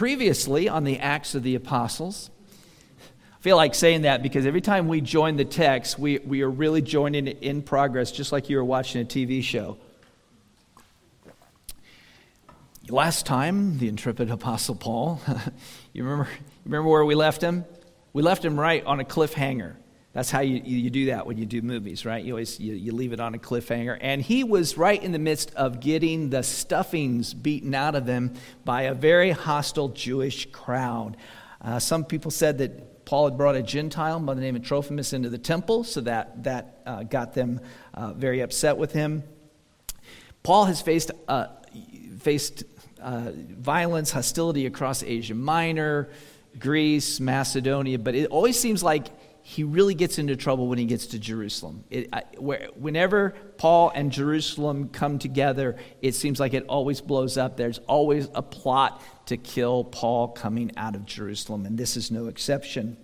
previously on the Acts of the Apostles. I feel like saying that because every time we join the text, we, we are really joining it in progress, just like you were watching a TV show. Last time, the intrepid Apostle Paul, you remember, remember where we left him? We left him right on a cliffhanger. That's how you, you do that when you do movies, right? You always you, you leave it on a cliffhanger. And he was right in the midst of getting the stuffings beaten out of him by a very hostile Jewish crowd. Uh, some people said that Paul had brought a Gentile by the name of Trophimus into the temple, so that, that uh, got them uh, very upset with him. Paul has faced, uh, faced uh, violence, hostility across Asia Minor, Greece, Macedonia, but it always seems like he really gets into trouble when he gets to Jerusalem. It, I, where, whenever Paul and Jerusalem come together, it seems like it always blows up. There's always a plot to kill Paul coming out of Jerusalem, and this is no exception.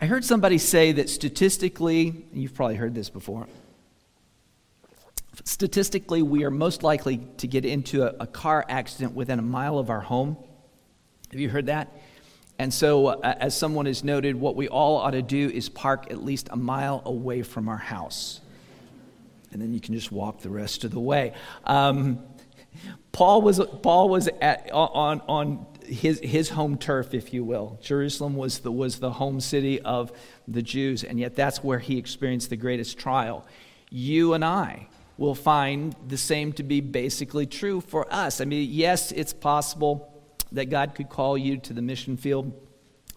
I heard somebody say that statistically, you've probably heard this before, statistically, we are most likely to get into a, a car accident within a mile of our home. Have you heard that? And so, uh, as someone has noted, what we all ought to do is park at least a mile away from our house. And then you can just walk the rest of the way. Um, Paul was, Paul was at, on, on his, his home turf, if you will. Jerusalem was the, was the home city of the Jews, and yet that's where he experienced the greatest trial. You and I will find the same to be basically true for us. I mean, yes, it's possible that God could call you to the mission field.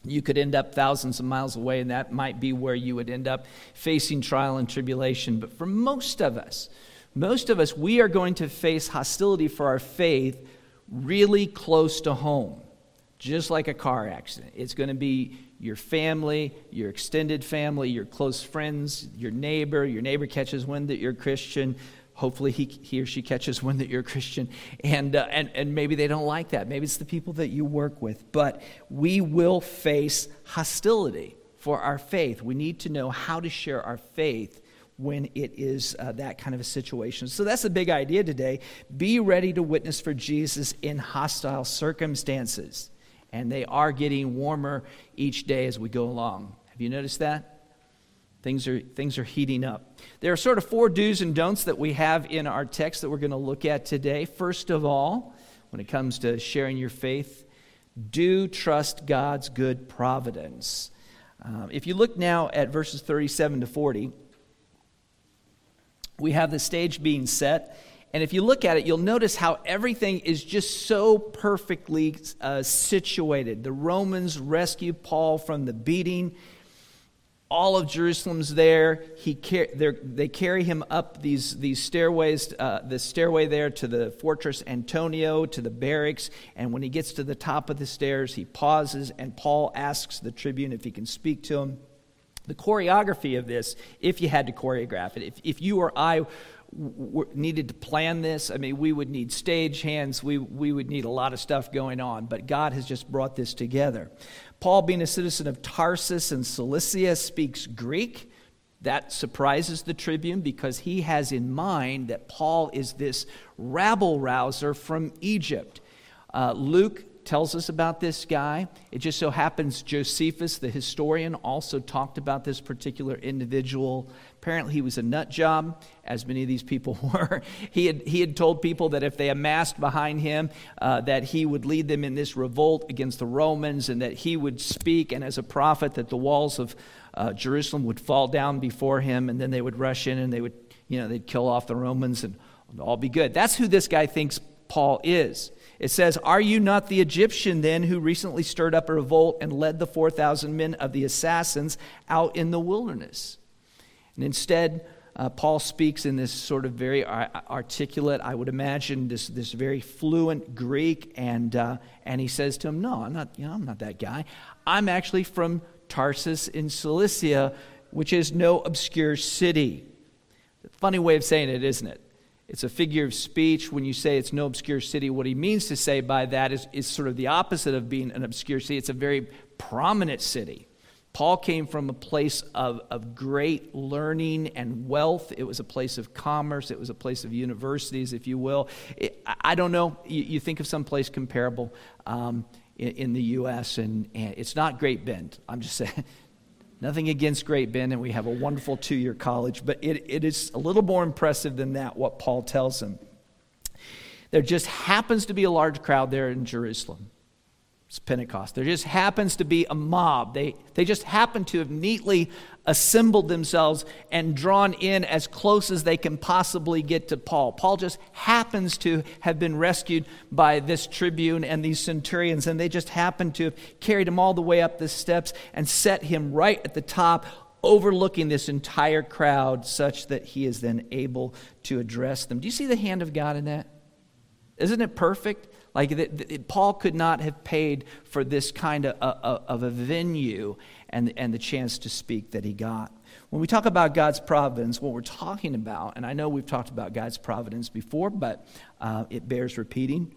You could end up thousands of miles away, and that might be where you would end up facing trial and tribulation. But for most of us, most of us, we are going to face hostility for our faith really close to home, just like a car accident. It's going to be your family, your extended family, your close friends, your neighbor. Your neighbor catches wind that you're Christian. Hopefully, he, he or she catches wind that you're a Christian. And, uh, and, and maybe they don't like that. Maybe it's the people that you work with. But we will face hostility for our faith. We need to know how to share our faith when it is uh, that kind of a situation. So that's the big idea today. Be ready to witness for Jesus in hostile circumstances. And they are getting warmer each day as we go along. Have you noticed that? Things are, things are heating up. There are sort of four do's and don'ts that we have in our text that we're going to look at today. First of all, when it comes to sharing your faith, do trust God's good providence. Um, if you look now at verses 37 to 40, we have the stage being set. And if you look at it, you'll notice how everything is just so perfectly uh, situated. The Romans rescue Paul from the beating all of Jerusalem's there. He they carry him up these, these stairways, uh, the stairway there to the fortress Antonia, to the barracks. And when he gets to the top of the stairs, he pauses, and Paul asks the tribune if he can speak to him. The choreography of this, if you had to choreograph it, if, if you or I needed to plan this. I mean, we would need stage hands, we, we would need a lot of stuff going on, but God has just brought this together. Paul, being a citizen of Tarsus and Cilicia, speaks Greek. That surprises the tribune because he has in mind that Paul is this rabble rouser from Egypt. Uh, Luke tells us about this guy. It just so happens Josephus, the historian, also talked about this particular individual Apparently, he was a nut job, as many of these people were. he, had, he had told people that if they amassed behind him, uh, that he would lead them in this revolt against the Romans, and that he would speak, and as a prophet, that the walls of uh, Jerusalem would fall down before him, and then they would rush in and they would, you know, they'd kill off the Romans and all be good. That's who this guy thinks Paul is. It says, Are you not the Egyptian then who recently stirred up a revolt and led the 4,000 men of the assassins out in the wilderness? And instead, uh, Paul speaks in this sort of very articulate, I would imagine, this, this very fluent Greek, and, uh, and he says to him, No, I'm not, you know, I'm not that guy. I'm actually from Tarsus in Cilicia, which is no obscure city. Funny way of saying it, isn't it? It's a figure of speech when you say it's no obscure city. What he means to say by that is, is sort of the opposite of being an obscure city. It's a very prominent city. Paul came from a place of, of great learning and wealth. It was a place of commerce. It was a place of universities, if you will. It, I don't know. You, you, think of some place comparable um, in, in, the U.S., and, and, it's not Great Bend. I'm just saying. Nothing against Great Bend, and we have a wonderful two year college, but it, it is a little more impressive than that, what Paul tells them. There just happens to be a large crowd there in Jerusalem. It's Pentecost. There just happens to be a mob. They, they just happen to have neatly assembled themselves and drawn in as close as they can possibly get to Paul. Paul just happens to have been rescued by this tribune and these centurions, and they just happen to have carried him all the way up the steps and set him right at the top, overlooking this entire crowd, such that he is then able to address them. Do you see the hand of God in that? Isn't it perfect? Like Paul could not have paid for this kind of, uh, of a venue and, and the chance to speak that he got. When we talk about God's providence, what we're talking about, and I know we've talked about God's providence before, but uh, it bears repeating.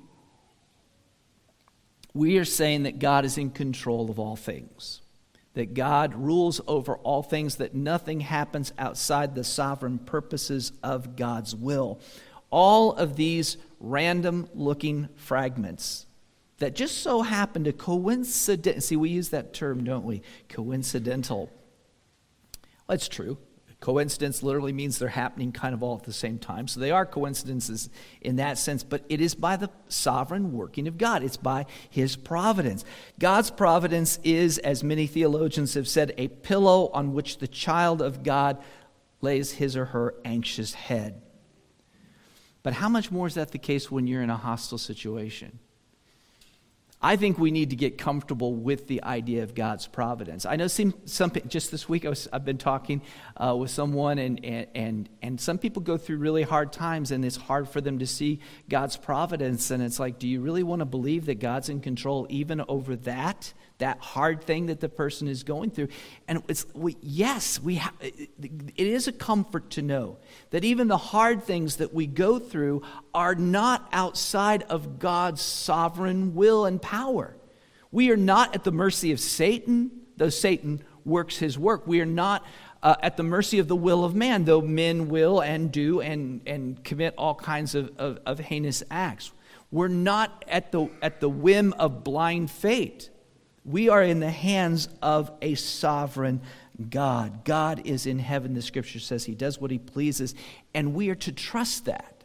We are saying that God is in control of all things, that God rules over all things, that nothing happens outside the sovereign purposes of God's will. All of these random looking fragments that just so happen to coincident see we use that term don't we? Coincidental. It's true. Coincidence literally means they're happening kind of all at the same time. So they are coincidences in that sense but it is by the sovereign working of god. It's by his providence. God's providence is as many theologians have said a pillow on which the child of god lays his or her anxious head but how much more is that the case when you're in a hostile situation? I think we need to get comfortable with the idea of God's providence. I know some, some just this week I have been talking uh, with someone, and, and, and some people go through really hard times, and it's hard for them to see God's providence. And it's like, do you really want to believe that God's in control even over that? That hard thing that the person is going through. And it's, we, yes, we ha- it is a comfort to know that even the hard things that we go through are not outside of God's sovereign will and power. We are not at the mercy of Satan, though Satan works his work. We are not uh, at the mercy of the will of man, though men will and do and, and commit all kinds of, of, of heinous acts. We're not at the, at the whim of blind fate. We are in the hands of a sovereign God. God is in heaven, the scripture says. He does what he pleases, and we are to trust that.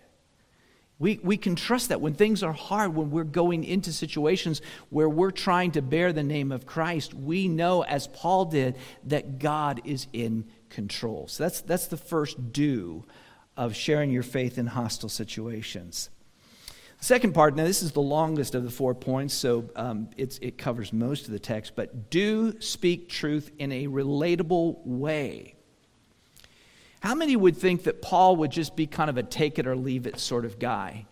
We, we can trust that when things are hard, when we're going into situations where we're trying to bear the name of Christ, we know, as Paul did, that God is in control. So that's, that's the first do of sharing your faith in hostile situations. Second part, now this is the longest of the four points, so um, it covers most of the text, but do speak truth in a relatable way. How many would think that Paul would just be kind of a take it or leave it sort of guy?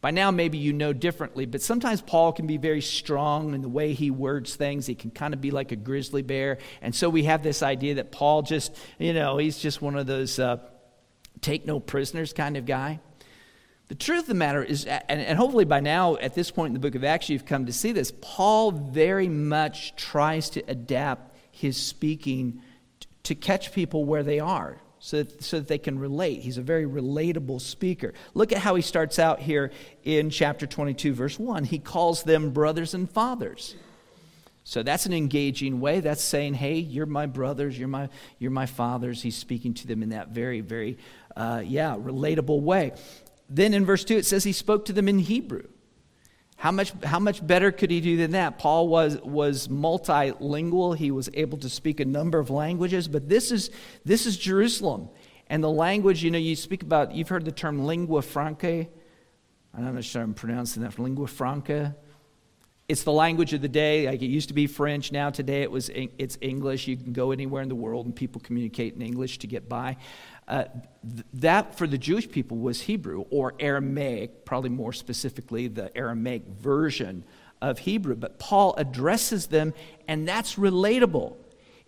By now, maybe you know differently, but sometimes Paul can be very strong in the way he words things. He can kind of be like a grizzly bear. And so we have this idea that Paul just, you know, he's just one of those uh, take no prisoners kind of guy. The truth of the matter is, and, hopefully by now, at this point in the book of Acts, you've come to see this, Paul very much tries to adapt his speaking to catch people where they are so that, so that they can relate. He's a very relatable speaker. Look at how he starts out here in chapter 22, verse 1. He calls them brothers and fathers. So that's an engaging way. That's saying, hey, you're my brothers, you're my, you're my fathers. He's speaking to them in that very, very, uh, yeah, relatable way. Then in verse 2, it says he spoke to them in Hebrew. How much, how much better could he do than that? Paul was, was multilingual. He was able to speak a number of languages, but this is, this is Jerusalem. And the language, you know, you speak about, you've heard the term lingua franca. I'm not sure I'm pronouncing that. Lingua franca. It's the language of the day. Like it used to be French. Now today it was, it's English. You can go anywhere in the world and people communicate in English to get by. Uh, th- that for the Jewish people was Hebrew or Aramaic, probably more specifically the Aramaic version of Hebrew. But Paul addresses them, and that's relatable.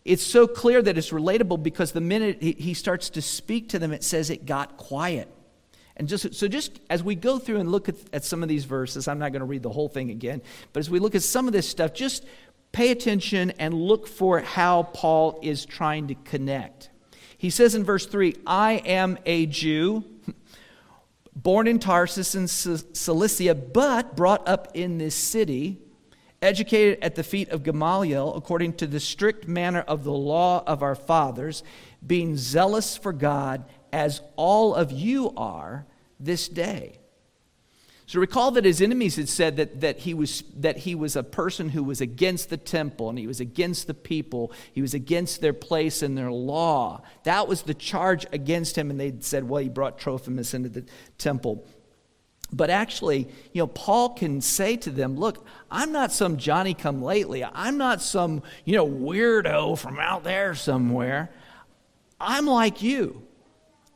It's so clear that it's relatable because the minute he, he starts to speak to them, it says it got quiet. And just so just as we go through and look at, at some of these verses, I'm not going to read the whole thing again, but as we look at some of this stuff, just Pay attention and look for how Paul is trying to connect. He says in verse 3 I am a Jew, born in Tarsus in Cilicia, but brought up in this city, educated at the feet of Gamaliel according to the strict manner of the law of our fathers, being zealous for God as all of you are this day. So recall that his enemies had said that, that, he was, that he was a person who was against the temple and he was against the people. He was against their place and their law. That was the charge against him. And they said, well, he brought Trophimus into the temple. But actually, you know, Paul can say to them, look, I'm not some Johnny come lately. I'm not some, you know, weirdo from out there somewhere. I'm like you.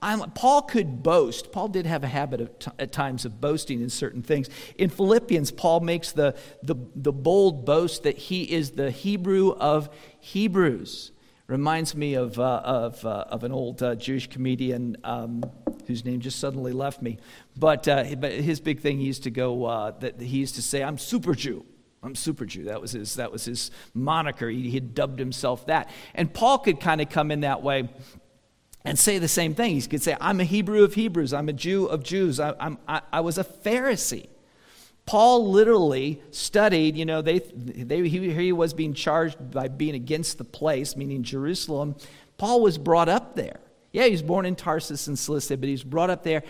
I'm, Paul could boast. Paul did have a habit of t- at times of boasting in certain things. In Philippians, Paul makes the, the, the bold boast that he is the Hebrew of Hebrews. Reminds me of, uh, of, uh, of an old uh, Jewish comedian um, whose name just suddenly left me. But, uh, but his big thing, he used to go, uh, that he used to say, I'm super Jew. I'm super Jew. That was his, that was his moniker. He, he had dubbed himself that. And Paul could kind of come in that way and say the same thing. He could say, I'm a Hebrew of Hebrews, I'm a Jew of Jews, I, I'm, I, I was a Pharisee. Paul literally studied, you know, they, they, he, he was being charged by being against the place, meaning Jerusalem. Paul was brought up there. Yeah, he was born in Tarsus in Cilicia, but he was brought up there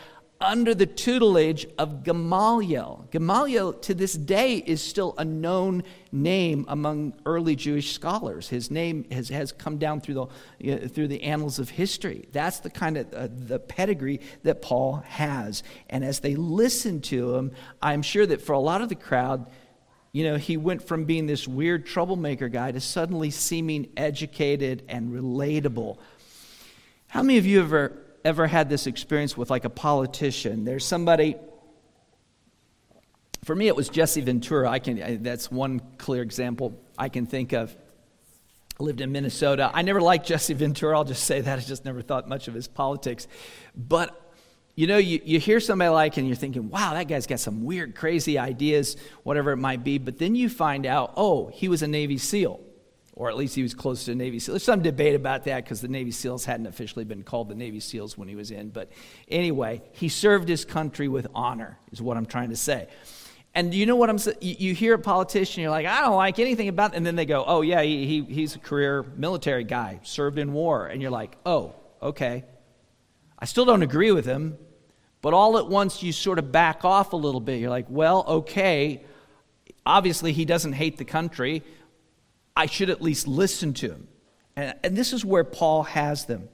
under the tutelage of Gamaliel. Gamaliel, to this day, is still a known name among early Jewish scholars. His name has, has come down through the, you know, through the annals of history. That's the kind of uh, the pedigree that Paul has. And as they listened to him, I'm sure that for a lot of the crowd, you know, he went from being this weird troublemaker guy to suddenly seeming educated and relatable. How many of you ever ever had this experience with like a politician? There's somebody. For me, it was Jesse Ventura. I can. I, that's one clear example I can think of. I lived in Minnesota. I never liked Jesse Ventura. I'll just say that. I just never thought much of his politics. But you know, you, you hear somebody like, and you're thinking, wow, that guy's got some weird, crazy ideas, whatever it might be. But then you find out, oh, he was a Navy SEAL or at least he was close to the Navy SEAL. There's some debate about that because the Navy SEALs hadn't officially been called the Navy SEALs when he was in. But anyway, he served his country with honor, is what I'm trying to say. And you know what I'm saying? You hear a politician, you're like, I don't like anything about it. And then they go, oh, yeah, he, he, he's a career military guy, served in war. And you're like, oh, okay. I still don't agree with him, but all at once you sort of back off a little bit. You're like, well, okay. Obviously, he doesn't hate the country. I should at least listen to him. And, and this is where Paul has them.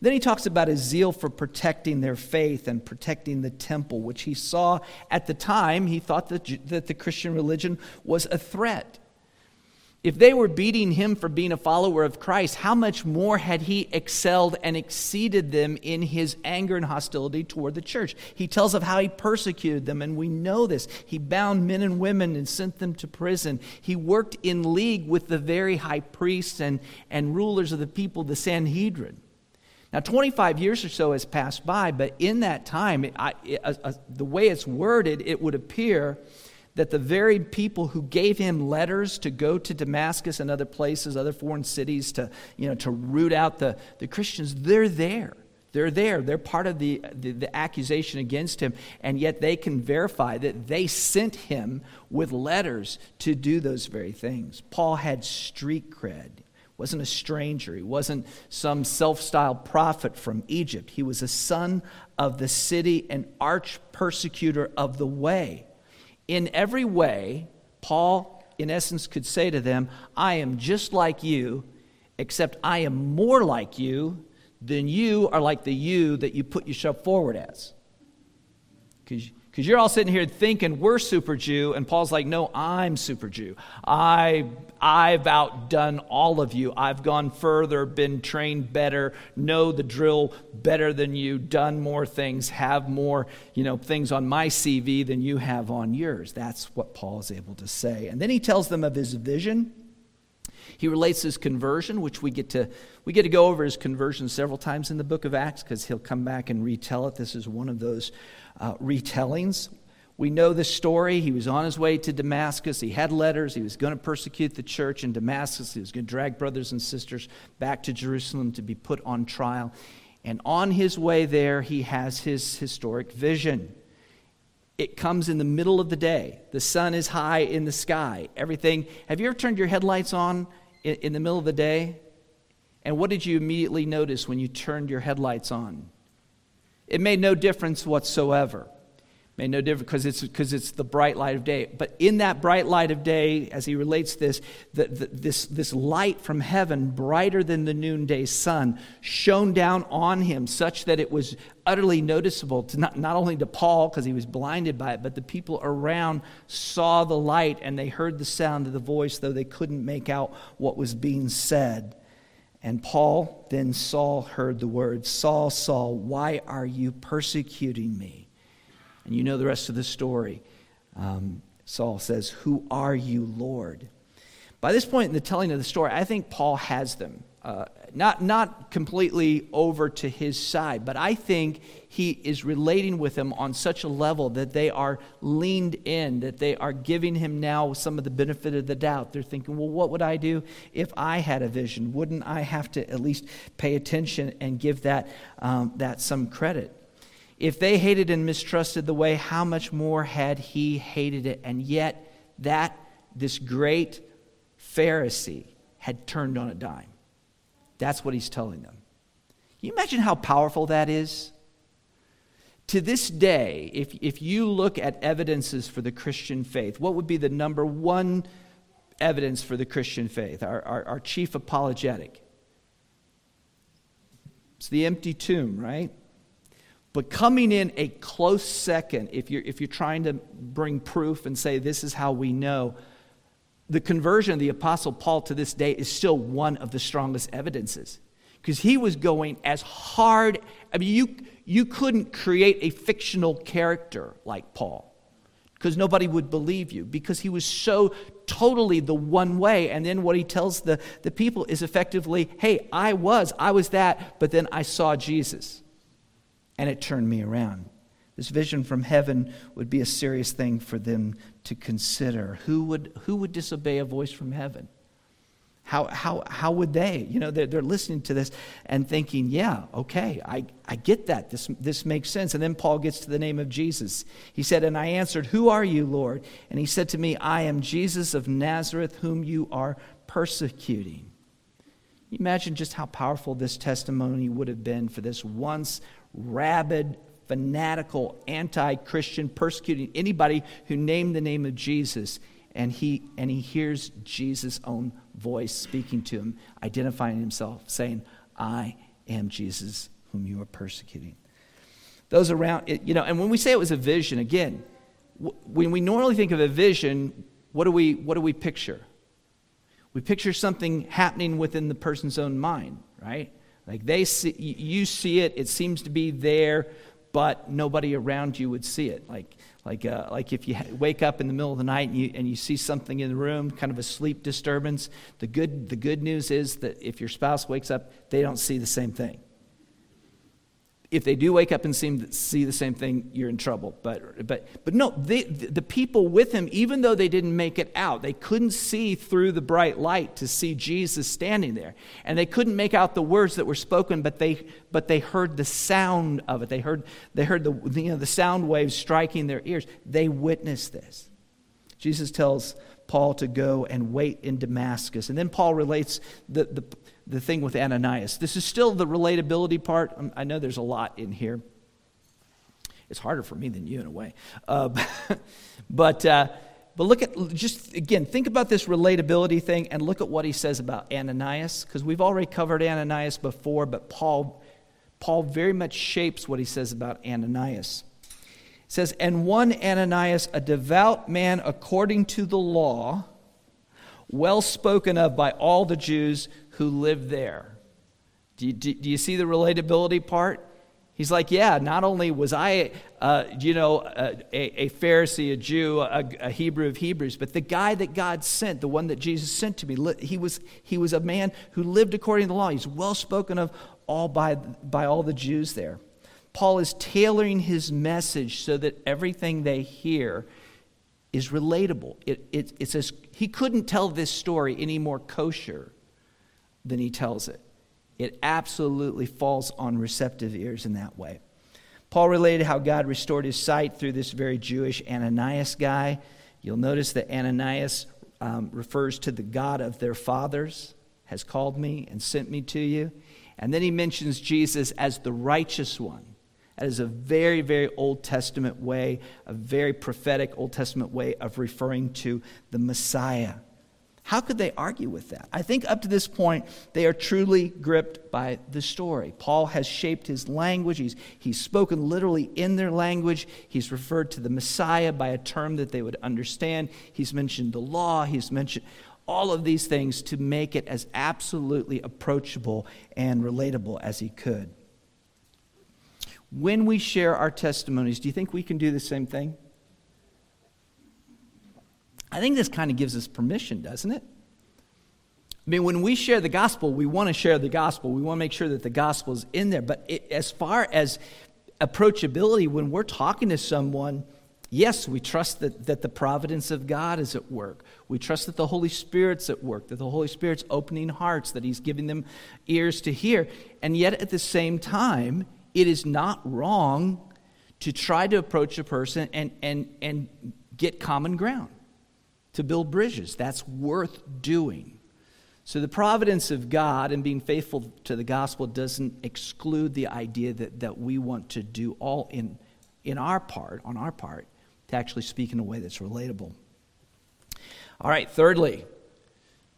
Then he talks about his zeal for protecting their faith and protecting the temple, which he saw at the time, he thought that, that the Christian religion was a threat. If they were beating him for being a follower of Christ, how much more had he excelled and exceeded them in his anger and hostility toward the church? He tells of how he persecuted them, and we know this. He bound men and women and sent them to prison. He worked in league with the very high priests and, and rulers of the people, the Sanhedrin. Now, 25 years or so has passed by, but in that time, it, I, it, uh, uh, the way it's worded, it would appear that the very people who gave him letters to go to Damascus and other places, other foreign cities, to, you know, to root out the, the Christians, they're there. They're there. They're part of the, the, the, accusation against him, and yet they can verify that they sent him with letters to do those very things. Paul had street cred. Wasn't a stranger. He wasn't some self styled prophet from Egypt. He was a son of the city and arch persecutor of the way. In every way, Paul, in essence, could say to them, I am just like you, except I am more like you than you are like the you that you put yourself forward as. Because because you're all sitting here thinking we're super Jew, and Paul's like, no, I'm super Jew. I, I've outdone all of you. I've gone further, been trained better, know the drill better than you, done more things, have more you know, things on my CV than you have on yours. That's what Paul is able to say. And then he tells them of his vision. He relates his conversion, which we get to we get to go over his conversion several times in the book of Acts because he'll come back and retell it. This is one of those uh, retellings. We know the story. He was on his way to Damascus. He had letters. He was going to persecute the church in Damascus. He was going to drag brothers and sisters back to Jerusalem to be put on trial. And on his way there, he has his historic vision. It comes in the middle of the day. The sun is high in the sky. Everything. Have you ever turned your headlights on in, in the middle of the day? And what did you immediately notice when you turned your headlights on? It made no difference whatsoever It made no difference because it's, because it's the bright light of day. But in that bright light of day, as he relates this, the, the, this, this light from heaven, brighter than the noonday sun, shone down on him such that it was utterly noticeable, to not, not only to Paul, because he was blinded by it, but the people around saw the light and they heard the sound of the voice, though they couldn't make out what was being said. And Paul then Saul heard the words, Saul, Saul, why are you persecuting me? And you know the rest of the story. Um, Saul says, Who are you, Lord? By this point in the telling of the story, I think Paul has them. Uh, not, not completely over to his side, but I think he is relating with them on such a level that they are leaned in, that they are giving him now some of the benefit of the doubt. They're thinking, well, what would I do if I had a vision? Wouldn't I have to at least pay attention and give that, um, that some credit? If they hated and mistrusted the way, how much more had he hated it? And yet, that, this great Pharisee, had turned on a dime. That's what he's telling them. Can you imagine how powerful that is? To this day, if, if you look at evidences for the Christian faith, what would be the number one evidence for the Christian faith, our, our, our chief apologetic? It's the empty tomb, right? But coming in a close second, if you're, if you're trying to bring proof and say this is how we know, the conversion of the Apostle Paul to this day is still one of the strongest evidences. Because he was going as hard, I mean, you, you couldn't create a fictional character like Paul because nobody would believe you because he was so totally the one way. And then what he tells the, the people is effectively, hey, I was, I was that, but then I saw Jesus and it turned me around. This vision from heaven would be a serious thing for them to consider. Who would, who would disobey a voice from heaven? How, how, how would they? You know, they're, they're listening to this and thinking, yeah, okay, I, I get that. This, this makes sense. And then Paul gets to the name of Jesus. He said, And I answered, Who are you, Lord? And he said to me, I am Jesus of Nazareth, whom you are persecuting. Imagine just how powerful this testimony would have been for this once rabid, fanatical, anti Christian, persecuting anybody who named the name of Jesus. And he, and he hears Jesus' own voice speaking to him, identifying himself, saying, I am Jesus whom you are persecuting. Those around, you know, and when we say it was a vision, again, when we normally think of a vision, what do we, what do we picture? We picture something happening within the person's own mind, right? Like they see, you see it, it seems to be there, but nobody around you would see it. Like, like, uh, like if you wake up in the middle of the night and you, and you see something in the room, kind of a sleep disturbance, the good, the good news is that if your spouse wakes up, they don't see the same thing if they do wake up and seem see the same thing, you're in trouble. But, but, but no, they, the people with him, even though they didn't make it out, they couldn't see through the bright light to see Jesus standing there. And they couldn't make out the words that were spoken, but they, but they heard the sound of it. They heard, they heard the, you know, the sound waves striking their ears. They witnessed this. Jesus tells Paul to go and wait in Damascus. And then Paul relates the, the, the thing with Ananias. This is still the relatability part. Um, I know there's a lot in here. It's harder for me than you in a way. Uh, but, uh, but look at, just again, think about this relatability thing and look at what he says about Ananias, because we've already covered Ananias before, but Paul, Paul very much shapes what he says about Ananias. It says, And one Ananias, a devout man according to the law, well spoken of by all the Jews who lived there. Do you, do, do you see the relatability part? He's like, yeah, not only was I, uh, you know, a, a, Pharisee, a Jew, a, a, Hebrew of Hebrews, but the guy that God sent, the one that Jesus sent to me, he was, he was a man who lived according to the law. He's well spoken of all by, by all the Jews there. Paul is tailoring his message so that everything they hear is relatable. It, it, it says he couldn't tell this story any more kosher than he tells it. It absolutely falls on receptive ears in that way. Paul related how God restored his sight through this very Jewish Ananias guy. You'll notice that Ananias um, refers to the God of their fathers, has called me and sent me to you. And then he mentions Jesus as the righteous one. That is a very, very Old Testament way, a very prophetic Old Testament way of referring to the Messiah. How could they argue with that? I think up to this point, they are truly gripped by the story. Paul has shaped his language. He's, he's spoken literally in their language. He's referred to the Messiah by a term that they would understand. He's mentioned the law. He's mentioned all of these things to make it as absolutely approachable and relatable as he could. When we share our testimonies, do you think we can do the same thing? I think this kind of gives us permission, doesn't it? I mean, when we share the gospel, we want to share the gospel. We want to make sure that the gospel is in there. But it, as far as approachability, when we're talking to someone, yes, we trust that, that the providence of God is at work. We trust that the Holy Spirit's at work, that the Holy Spirit's opening hearts, that He's giving them ears to hear. And yet, at the same time, it is not wrong to try to approach a person and, and, and get common ground to build bridges. That's worth doing. So, the providence of God and being faithful to the gospel doesn't exclude the idea that, that we want to do all in, in our part, on our part, to actually speak in a way that's relatable. All right, thirdly,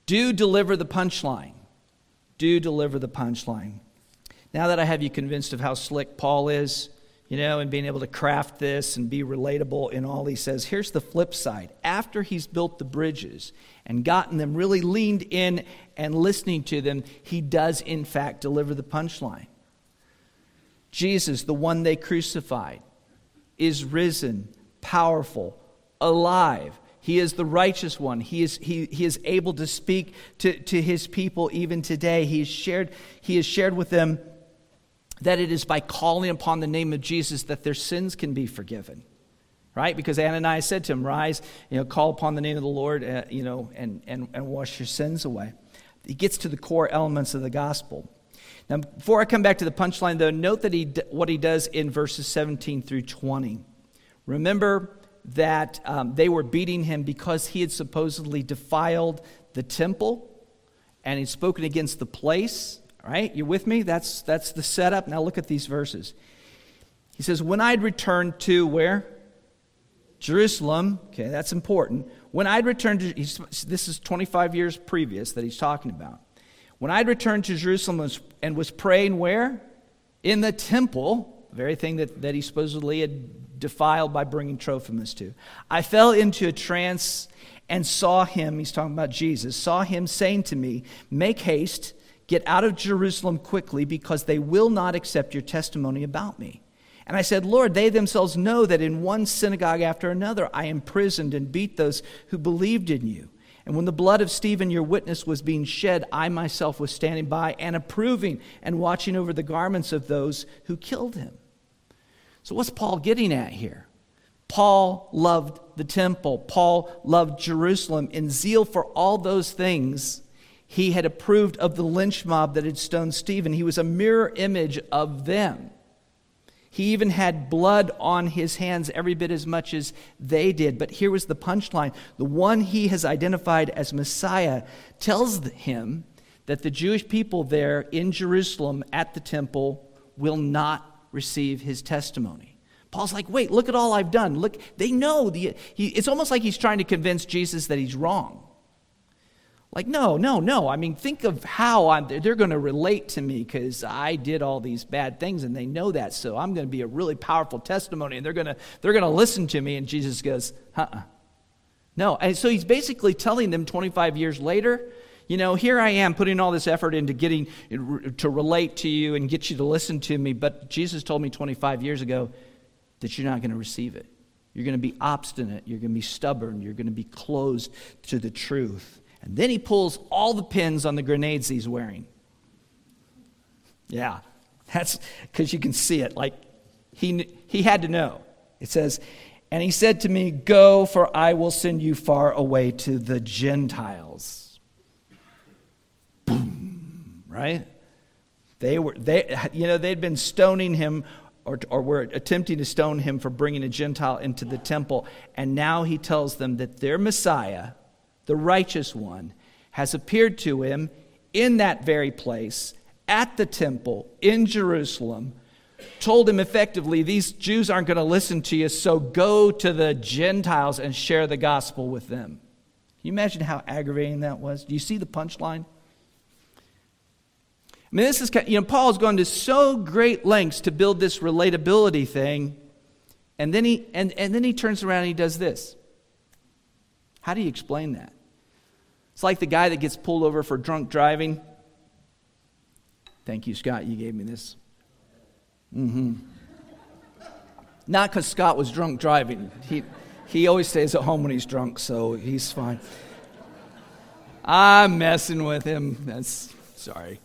do deliver the punchline. Do deliver the punchline. Now that I have you convinced of how slick Paul is, you know, and being able to craft this and be relatable in all he says. Here's the flip side. After he's built the bridges and gotten them really leaned in and listening to them, he does, in fact, deliver the punchline. Jesus, the one they crucified, is risen, powerful, alive. He is the righteous one. He is, he, he is able to speak to, to his people even today. He has shared, he has shared with them that it is by calling upon the name of Jesus that their sins can be forgiven. Right? Because Ananias said to him, Rise, you know, call upon the name of the Lord, uh, you know, and, and, and wash your sins away. He gets to the core elements of the gospel. Now, before I come back to the punchline, though, note that he, what he does in verses 17 through 20. Remember that um, they were beating him because he had supposedly defiled the temple and he'd spoken against the place right? You with me? That's, that's the setup. Now look at these verses. He says, When I'd returned to where? Jerusalem. Okay, that's important. When I'd returned to, this is 25 years previous that he's talking about. When I'd returned to Jerusalem and was praying where? In the temple, the very thing that, that he supposedly had defiled by bringing Trophimus to. I fell into a trance and saw him, he's talking about Jesus, saw him saying to me, Make haste Get out of Jerusalem quickly because they will not accept your testimony about me. And I said, Lord, they themselves know that in one synagogue after another I imprisoned and beat those who believed in you. And when the blood of Stephen, your witness, was being shed, I myself was standing by and approving and watching over the garments of those who killed him. So, what's Paul getting at here? Paul loved the temple. Paul loved Jerusalem. In zeal for all those things, he had approved of the lynch mob that had stoned Stephen. He was a mirror image of them. He even had blood on his hands every bit as much as they did. But here was the punchline the one he has identified as Messiah tells him that the Jewish people there in Jerusalem at the temple will not receive his testimony. Paul's like, wait, look at all I've done. Look, they know. The, he, it's almost like he's trying to convince Jesus that he's wrong. Like, no, no, no. I mean, think of how I'm, they're going to relate to me because I did all these bad things and they know that. So I'm going to be a really powerful testimony and they're going to, they're going to listen to me. And Jesus goes, uh uh No. And so he's basically telling them 25 years later, you know, here I am putting all this effort into getting to relate to you and get you to listen to me. But Jesus told me 25 years ago that you're not going to receive it. You're going to be obstinate. You're going to be stubborn. You're going to be closed to the truth. And then he pulls all the pins on the grenades he's wearing. Yeah, that's because you can see it. Like, He, he had to know. It says, And he said to me, Go, for I will send you far away to the Gentiles. Boom, right? They were, they, you know, they'd been stoning him or, or were attempting to stone him for bringing a Gentile into the temple. And now he tells them that their Messiah, the righteous one, has appeared to him in that very place at the temple in Jerusalem. Told him effectively, These Jews aren't going to listen to you, so go to the Gentiles and share the gospel with them. Can you imagine how aggravating that was? Do you see the punchline? I mean, this is, you know, Paul's gone to so great lengths to build this relatability thing, and then he, and, and then he turns around and he does this. How do you explain that? It's like the guy that gets pulled over for drunk driving. Thank you, Scott. You gave me this. Mm-hmm. Not because Scott was drunk driving. He, he always stays at home when he's drunk, so he's fine. I'm messing with him. That's sorry.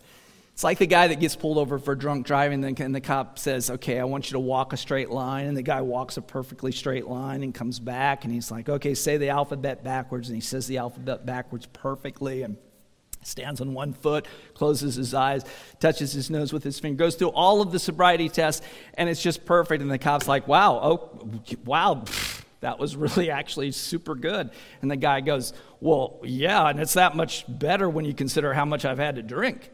It's like the guy that gets pulled over for drunk driving, and the cop says, Okay, I want you to walk a straight line. And the guy walks a perfectly straight line and comes back, and he's like, Okay, say the alphabet backwards. And he says the alphabet backwards perfectly and stands on one foot, closes his eyes, touches his nose with his finger, goes through all of the sobriety tests, and it's just perfect. And the cop's like, Wow, oh, wow. That was really actually super good. And the guy goes, Well, yeah, and it's that much better when you consider how much I've had to drink.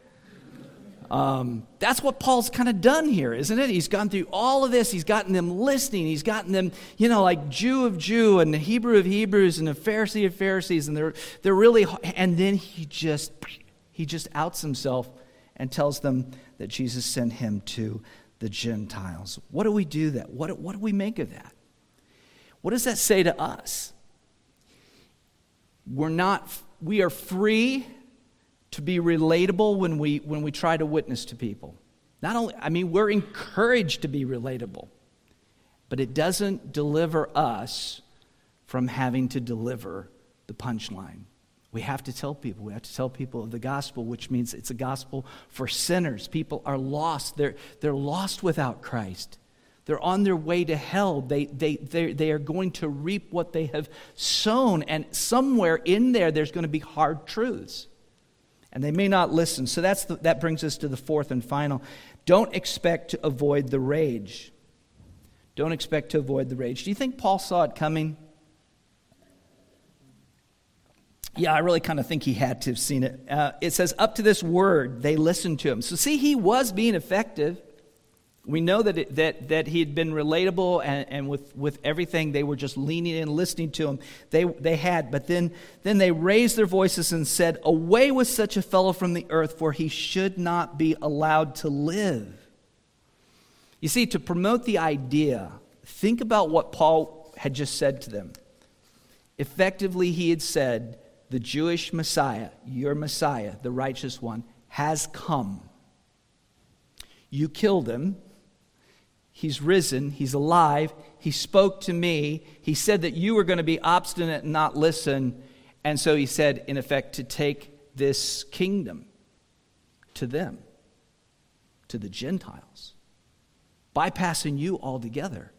Um, that's what Paul's kind of done here, isn't it? He's gone through all of this. He's gotten them listening. He's gotten them, you know, like Jew of Jew and the Hebrew of Hebrews and a Pharisee of Pharisees, and they're they're really. And then he just he just outs himself and tells them that Jesus sent him to the Gentiles. What do we do that? What what do we make of that? What does that say to us? We're not. We are free to be relatable when we, when we try to witness to people. Not only, I mean, we're encouraged to be relatable, but it doesn't deliver us from having to deliver the punchline. We have to tell people. We have to tell people of the gospel, which means it's a gospel for sinners. People are lost. They're, they're lost without Christ. They're on their way to hell. They, they, they, they are going to reap what they have sown. And somewhere in there, there's going to be hard truths and they may not listen. So that's the, that brings us to the fourth and final. Don't expect to avoid the rage. Don't expect to avoid the rage. Do you think Paul saw it coming? Yeah, I really kind of think he had to have seen it. Uh, it says, up to this word, they listened to him. So, see, he was being effective. We know that, it, that, that he had been relatable and, and with, with everything, they were just leaning in, listening to him. They, they had. But then, then they raised their voices and said, Away with such a fellow from the earth, for he should not be allowed to live. You see, to promote the idea, think about what Paul had just said to them. Effectively, he had said, The Jewish Messiah, your Messiah, the righteous one, has come. You killed him He's risen. He's alive. He spoke to me. He said that you were going to be obstinate and not listen. And so he said, in effect, to take this kingdom to them, to the Gentiles, bypassing you altogether.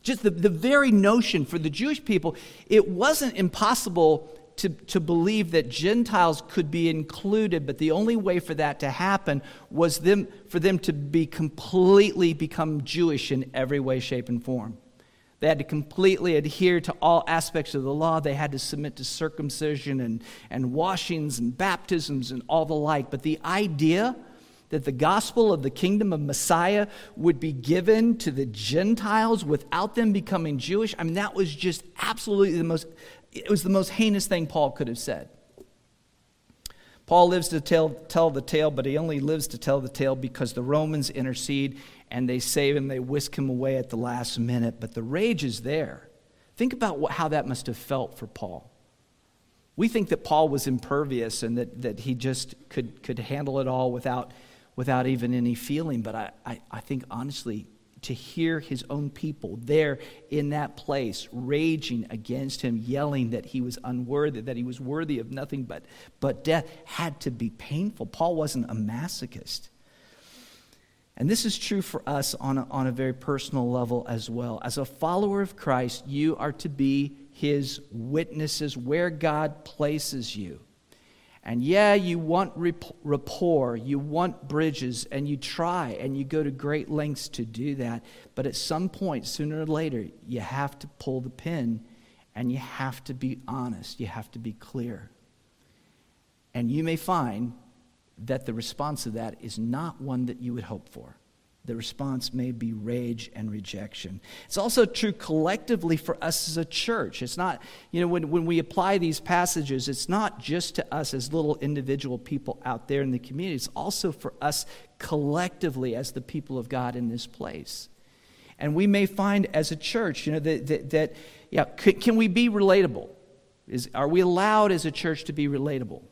Just the, the very notion for the Jewish people, it wasn't impossible to, to believe that Gentiles could be included, but the only way for that to happen was them, for them to be completely become Jewish in every way, shape, and form. They had to completely adhere to all aspects of the law. They had to submit to circumcision and, and washings and baptisms and all the like. But the idea that the gospel of the kingdom of Messiah would be given to the Gentiles without them becoming Jewish, I mean, that was just absolutely the most it was the most heinous thing Paul could have said. Paul lives to tell, tell the tale, but he only lives to tell the tale because the Romans intercede and they save him. They whisk him away at the last minute, but the rage is there. Think about what, how that must have felt for Paul. We think that Paul was impervious and that, that he just could, could handle it all without, without even any feeling, but I, I, I think honestly, to hear his own people there in that place raging against him, yelling that he was unworthy, that he was worthy of nothing but, but death, had to be painful. Paul wasn't a masochist. And this is true for us on a, on a very personal level as well. As a follower of Christ, you are to be his witnesses where God places you. And yeah, you want rapport, you want bridges, and you try and you go to great lengths to do that. But at some point, sooner or later, you have to pull the pin and you have to be honest, you have to be clear. And you may find that the response to that is not one that you would hope for the response may be rage and rejection. It's also true collectively for us as a church. It's not, you know, when, when we apply these passages, it's not just to us as little individual people out there in the community, it's also for us collectively as the people of God in this place. And we may find as a church, you know, that, that, that yeah, can, can we be relatable? Is, are we allowed as a church to be relatable?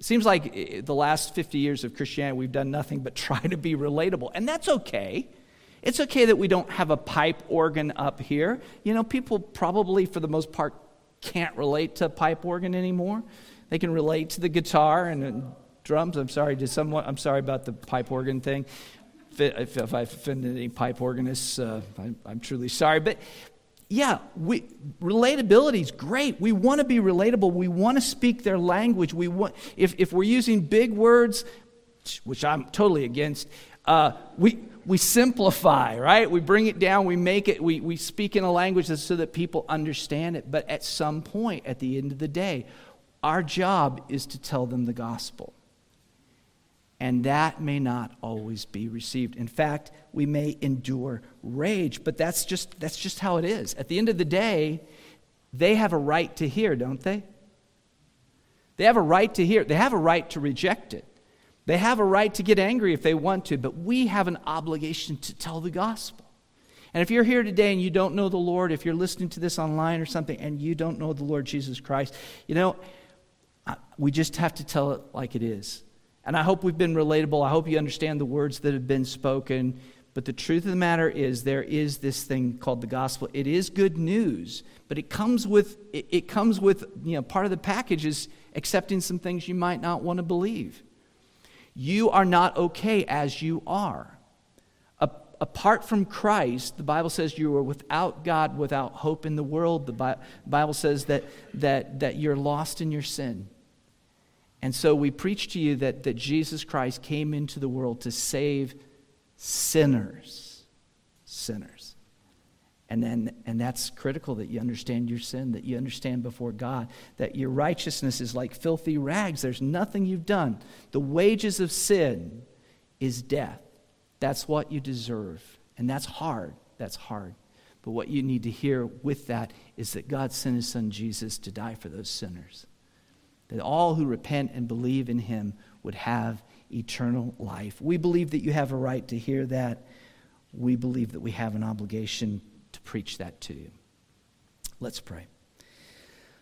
It seems like eh, the last 50 years of Christianity, we've done nothing but try to be relatable. And that's okay. It's okay that we don't have a pipe organ up here. You know, people probably, for the most part, can't relate to pipe organ anymore. They can relate to the guitar and drums. I'm sorry, did someone, I'm sorry about the pipe organ thing. If, if I've offended any pipe organists, uh, I, I'm truly sorry. But, yeah, we, relatability is great. We want to be relatable. We want to speak their language. We want, if, if we're using big words, which I'm totally against, uh, we, we simplify, right? We bring it down, we make it, we, we speak in a language so that people understand it. But at some point, at the end of the day, our job is to tell them the gospel and that may not always be received. In fact, we may endure rage, but that's just, that's just how it is. At the end of the day, they have a right to hear, don't they? They have a right to hear. They have a right to reject it. They have a right to get angry if they want to, but we have an obligation to tell the gospel. And if you're here today and you don't know the Lord, if you're listening to this online or something and you don't know the Lord Jesus Christ, you know, uh, we just have to tell it like it is. And I hope we've been relatable. I hope you understand the words that have been spoken. But the truth of the matter is, there is this thing called the gospel. It is good news, but it comes with, it, comes with you know, part of the package is accepting some things you might not want to believe. You are not okay as you are. A, apart from Christ, the Bible says you are without God, without hope in the world. The Bible says that, that, that you're lost in your sin. And so we preach to you that, that Jesus Christ came into the world to save sinners. Sinners. And, then, and that's critical that you understand your sin, that you understand before God, that your righteousness is like filthy rags. There's nothing you've done. The wages of sin is death. That's what you deserve. And that's hard. That's hard. But what you need to hear with that is that God sent his son Jesus to die for those sinners that all who repent and believe in him would have eternal life. We believe that you have a right to hear that. We believe that we have an obligation to preach that to you. Let's pray.